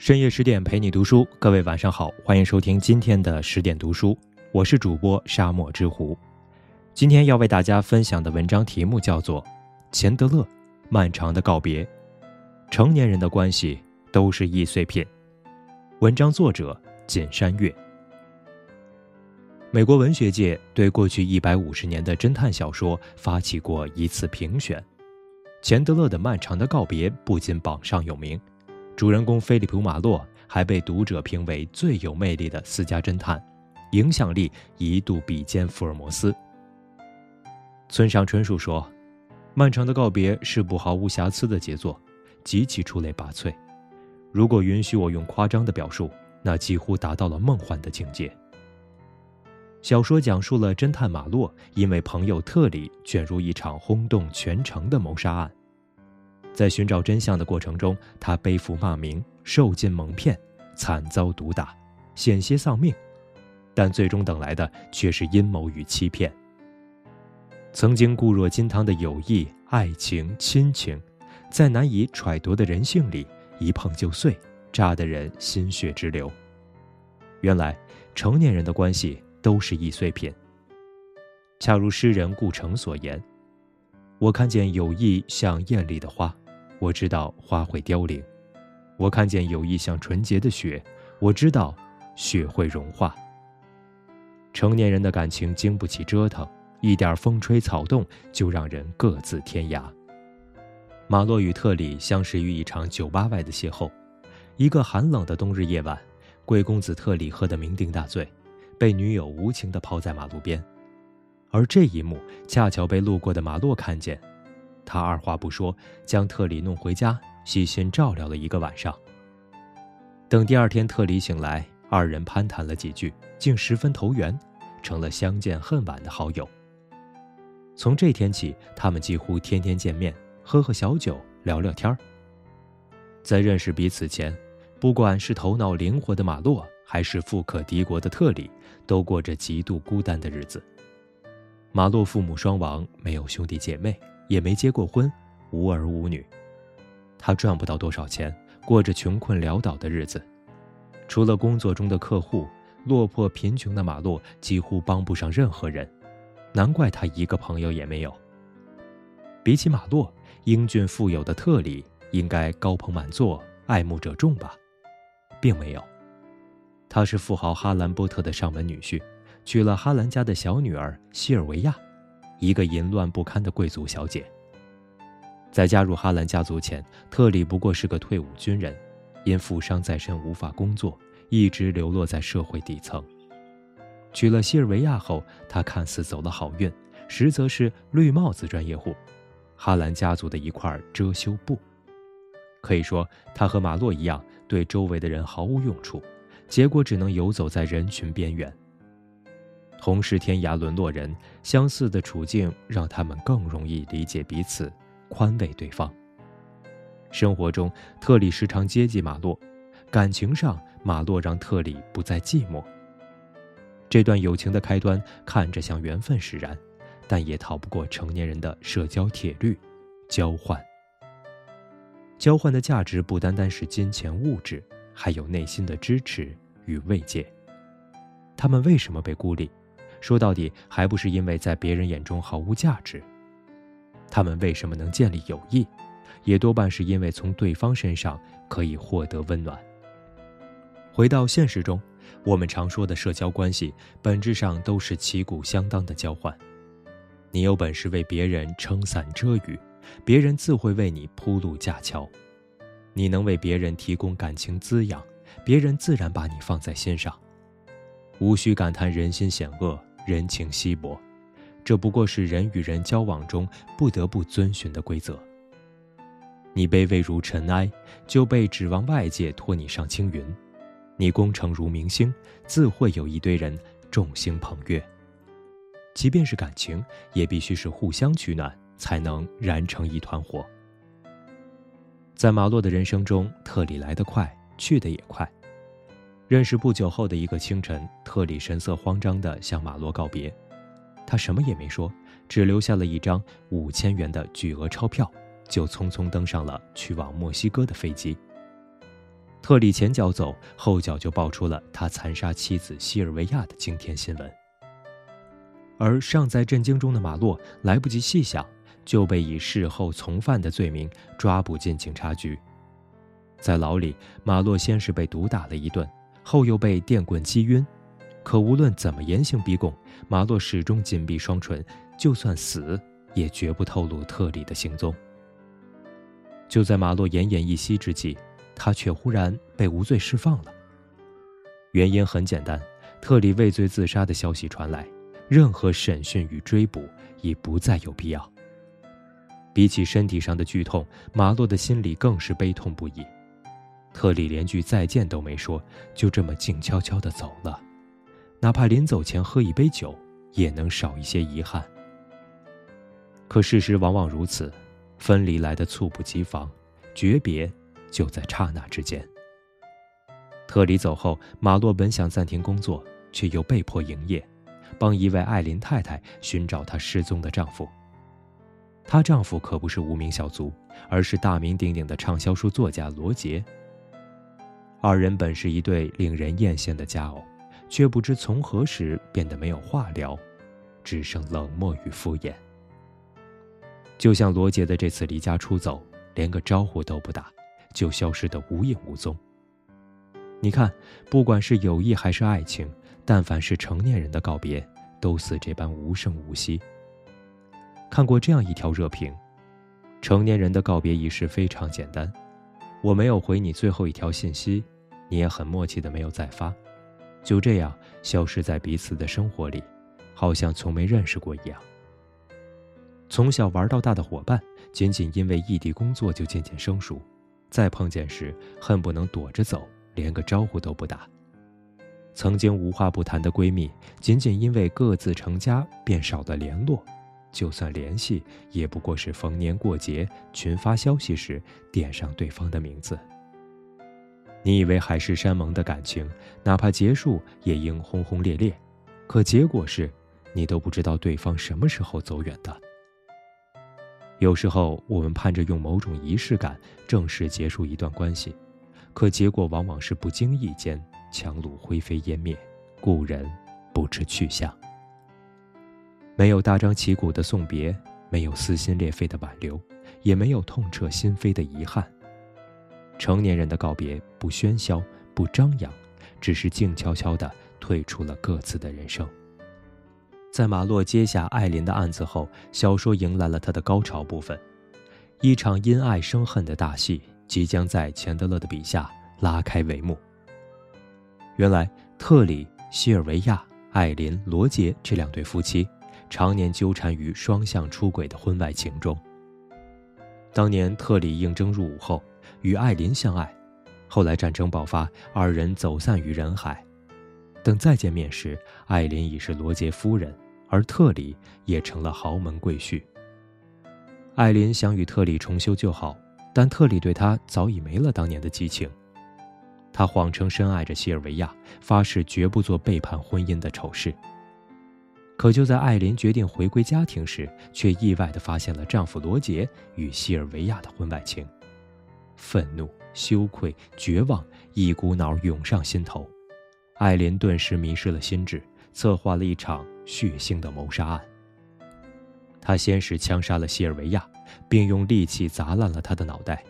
深夜十点陪你读书，各位晚上好，欢迎收听今天的十点读书，我是主播沙漠之狐。今天要为大家分享的文章题目叫做《钱德勒：漫长的告别》，成年人的关系都是易碎品。文章作者锦山月。美国文学界对过去一百五十年的侦探小说发起过一次评选，钱德勒的《漫长的告别》不仅榜上有名。主人公菲利普·马洛还被读者评为最有魅力的私家侦探，影响力一度比肩福尔摩斯。村上春树说：“漫长的告别是部毫无瑕疵的杰作，极其出类拔萃。如果允许我用夸张的表述，那几乎达到了梦幻的境界。”小说讲述了侦探马洛因为朋友特里卷入一场轰动全城的谋杀案。在寻找真相的过程中，他背负骂名，受尽蒙骗，惨遭毒打，险些丧命，但最终等来的却是阴谋与欺骗。曾经固若金汤的友谊、爱情、亲情，在难以揣度的人性里一碰就碎，扎得人心血直流。原来，成年人的关系都是易碎品。恰如诗人顾城所言：“我看见友谊像艳丽的花。”我知道花会凋零，我看见友谊像纯洁的雪，我知道雪会融化。成年人的感情经不起折腾，一点风吹草动就让人各自天涯。马洛与特里相识于一场酒吧外的邂逅，一个寒冷的冬日夜晚，贵公子特里喝得酩酊大醉，被女友无情地抛在马路边，而这一幕恰巧被路过的马洛看见。他二话不说，将特里弄回家，细心照料了一个晚上。等第二天特里醒来，二人攀谈了几句，竟十分投缘，成了相见恨晚的好友。从这天起，他们几乎天天见面，喝喝小酒，聊聊天儿。在认识彼此前，不管是头脑灵活的马洛，还是富可敌国的特里，都过着极度孤单的日子。马洛父母双亡，没有兄弟姐妹。也没结过婚，无儿无女，他赚不到多少钱，过着穷困潦倒的日子。除了工作中的客户，落魄贫穷的马洛几乎帮不上任何人，难怪他一个朋友也没有。比起马洛，英俊富有的特里应该高朋满座，爱慕者众吧？并没有，他是富豪哈兰波特的上门女婿，娶了哈兰家的小女儿西尔维亚。一个淫乱不堪的贵族小姐。在加入哈兰家族前，特里不过是个退伍军人，因负伤在身无法工作，一直流落在社会底层。娶了西尔维亚后，他看似走了好运，实则是绿帽子专业户，哈兰家族的一块遮羞布。可以说，他和马洛一样，对周围的人毫无用处，结果只能游走在人群边缘。同是天涯沦落人，相似的处境让他们更容易理解彼此，宽慰对方。生活中，特里时常接济马洛；感情上，马洛让特里不再寂寞。这段友情的开端看着像缘分使然，但也逃不过成年人的社交铁律：交换。交换的价值不单单是金钱物质，还有内心的支持与慰藉。他们为什么被孤立？说到底，还不是因为在别人眼中毫无价值。他们为什么能建立友谊，也多半是因为从对方身上可以获得温暖。回到现实中，我们常说的社交关系，本质上都是旗鼓相当的交换。你有本事为别人撑伞遮雨，别人自会为你铺路架桥；你能为别人提供感情滋养，别人自然把你放在心上。无需感叹人心险恶。人情稀薄，这不过是人与人交往中不得不遵循的规则。你卑微如尘埃，就被指望外界托你上青云；你功成如明星，自会有一堆人众星捧月。即便是感情，也必须是互相取暖，才能燃成一团火。在马洛的人生中，特里来得快，去得也快。认识不久后的一个清晨，特里神色慌张地向马洛告别。他什么也没说，只留下了一张五千元的巨额钞票，就匆匆登上了去往墨西哥的飞机。特里前脚走，后脚就爆出了他残杀妻子西尔维亚的惊天新闻。而尚在震惊中的马洛来不及细想，就被以事后从犯的罪名抓捕进警察局。在牢里，马洛先是被毒打了一顿，后又被电棍击晕。可无论怎么严刑逼供，马洛始终紧闭双唇，就算死也绝不透露特里的行踪。就在马洛奄奄一息之际，他却忽然被无罪释放了。原因很简单，特里畏罪自杀的消息传来。任何审讯与追捕已不再有必要。比起身体上的剧痛，马洛的心里更是悲痛不已。特里连句再见都没说，就这么静悄悄地走了。哪怕临走前喝一杯酒，也能少一些遗憾。可事实往往如此，分离来的猝不及防，诀别就在刹那之间。特里走后，马洛本想暂停工作，却又被迫营业。帮一位艾琳太太寻找她失踪的丈夫。她丈夫可不是无名小卒，而是大名鼎鼎的畅销书作家罗杰。二人本是一对令人艳羡的佳偶，却不知从何时变得没有话聊，只剩冷漠与敷衍。就像罗杰的这次离家出走，连个招呼都不打，就消失得无影无踪。你看，不管是友谊还是爱情。但凡是成年人的告别，都似这般无声无息。看过这样一条热评：成年人的告别仪式非常简单，我没有回你最后一条信息，你也很默契的没有再发，就这样消失在彼此的生活里，好像从没认识过一样。从小玩到大的伙伴，仅仅因为异地工作就渐渐生疏，再碰见时恨不能躲着走，连个招呼都不打。曾经无话不谈的闺蜜，仅仅因为各自成家便少了联络，就算联系，也不过是逢年过节群发消息时点上对方的名字。你以为海誓山盟的感情，哪怕结束也应轰轰烈烈，可结果是，你都不知道对方什么时候走远的。有时候我们盼着用某种仪式感正式结束一段关系，可结果往往是不经意间。樯橹灰飞烟灭，故人不知去向。没有大张旗鼓的送别，没有撕心裂肺的挽留，也没有痛彻心扉的遗憾。成年人的告别，不喧嚣，不张扬，只是静悄悄地退出了各自的人生。在马洛接下艾琳的案子后，小说迎来了它的高潮部分，一场因爱生恨的大戏即将在钱德勒的笔下拉开帷幕。原来，特里、西尔维亚、艾琳、罗杰这两对夫妻，常年纠缠于双向出轨的婚外情中。当年，特里应征入伍后，与艾琳相爱，后来战争爆发，二人走散于人海。等再见面时，艾琳已是罗杰夫人，而特里也成了豪门贵婿。艾琳想与特里重修旧好，但特里对她早已没了当年的激情。她谎称深爱着西尔维亚，发誓绝不做背叛婚姻的丑事。可就在艾琳决定回归家庭时，却意外地发现了丈夫罗杰与西尔维亚的婚外情。愤怒、羞愧、绝望一股脑涌上心头，艾琳顿时迷失了心智，策划了一场血腥的谋杀案。她先是枪杀了西尔维亚，并用利器砸烂了他的脑袋。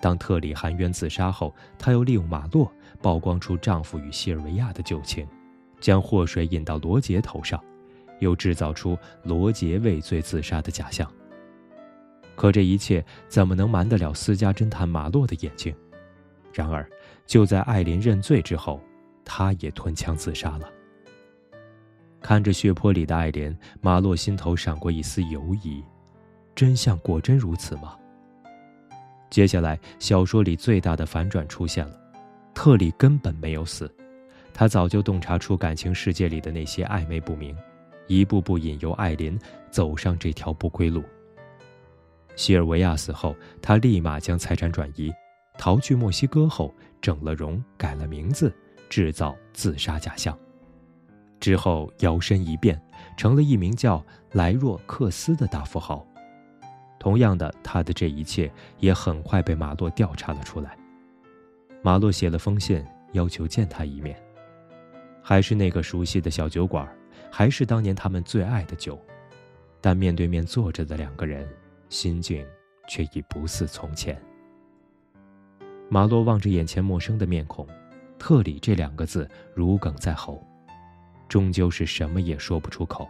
当特里含冤自杀后，她又利用马洛曝光出丈夫与西尔维亚的旧情，将祸水引到罗杰头上，又制造出罗杰畏罪自杀的假象。可这一切怎么能瞒得了私家侦探马洛的眼睛？然而，就在艾琳认罪之后，他也吞枪自杀了。看着血泊里的艾莲，马洛心头闪过一丝犹疑：真相果真如此吗？接下来，小说里最大的反转出现了：特里根本没有死，他早就洞察出感情世界里的那些暧昧不明，一步步引诱艾琳走上这条不归路。西尔维亚死后，他立马将财产转移，逃去墨西哥后整了容，改了名字，制造自杀假象，之后摇身一变，成了一名叫莱若克斯的大富豪。同样的，他的这一切也很快被马洛调查了出来。马洛写了封信，要求见他一面。还是那个熟悉的小酒馆，还是当年他们最爱的酒，但面对面坐着的两个人，心境却已不似从前。马洛望着眼前陌生的面孔，特里这两个字如鲠在喉，终究是什么也说不出口。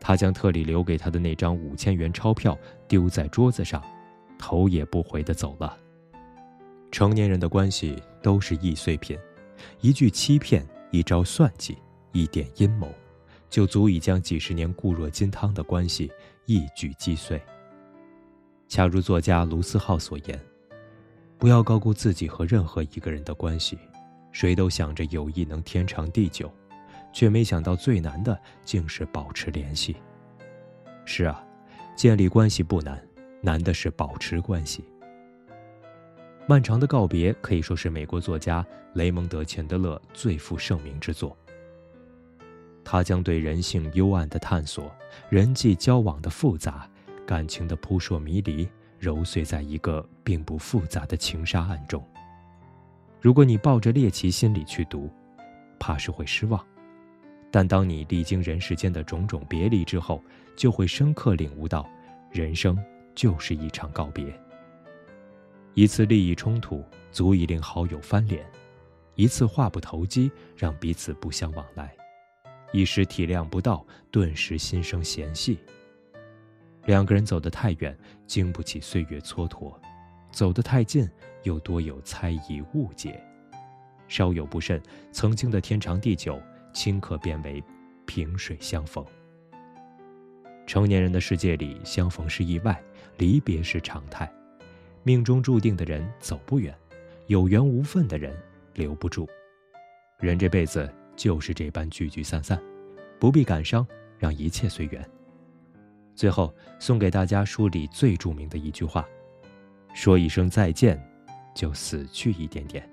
他将特里留给他的那张五千元钞票丢在桌子上，头也不回地走了。成年人的关系都是易碎品，一句欺骗，一招算计，一点阴谋，就足以将几十年固若金汤的关系一举击碎。恰如作家卢思浩所言：“不要高估自己和任何一个人的关系，谁都想着友谊能天长地久，却没想到最难的竟是保持联系。”是啊，建立关系不难，难的是保持关系。漫长的告别可以说是美国作家雷蒙德·钱德勒最负盛名之作。他将对人性幽暗的探索、人际交往的复杂、感情的扑朔迷离，揉碎在一个并不复杂的情杀案中。如果你抱着猎奇心理去读，怕是会失望；但当你历经人世间的种种别离之后，就会深刻领悟到，人生就是一场告别。一次利益冲突足以令好友翻脸，一次话不投机让彼此不相往来，一时体谅不到，顿时心生嫌隙。两个人走得太远，经不起岁月蹉跎；走得太近，又多有猜疑误解。稍有不慎，曾经的天长地久，顷刻变为萍水相逢。成年人的世界里，相逢是意外，离别是常态。命中注定的人走不远，有缘无分的人留不住。人这辈子就是这般聚聚散散，不必感伤，让一切随缘。最后送给大家书里最著名的一句话：说一声再见，就死去一点点。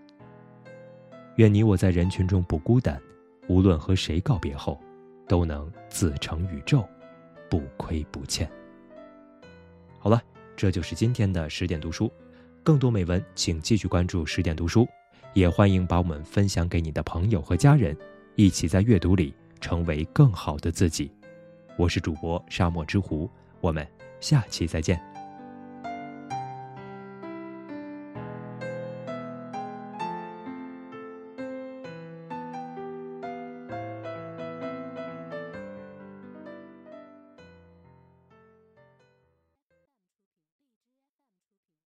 愿你我在人群中不孤单，无论和谁告别后，都能自成宇宙，不亏不欠。好了。这就是今天的十点读书，更多美文请继续关注十点读书，也欢迎把我们分享给你的朋友和家人，一起在阅读里成为更好的自己。我是主播沙漠之狐，我们下期再见。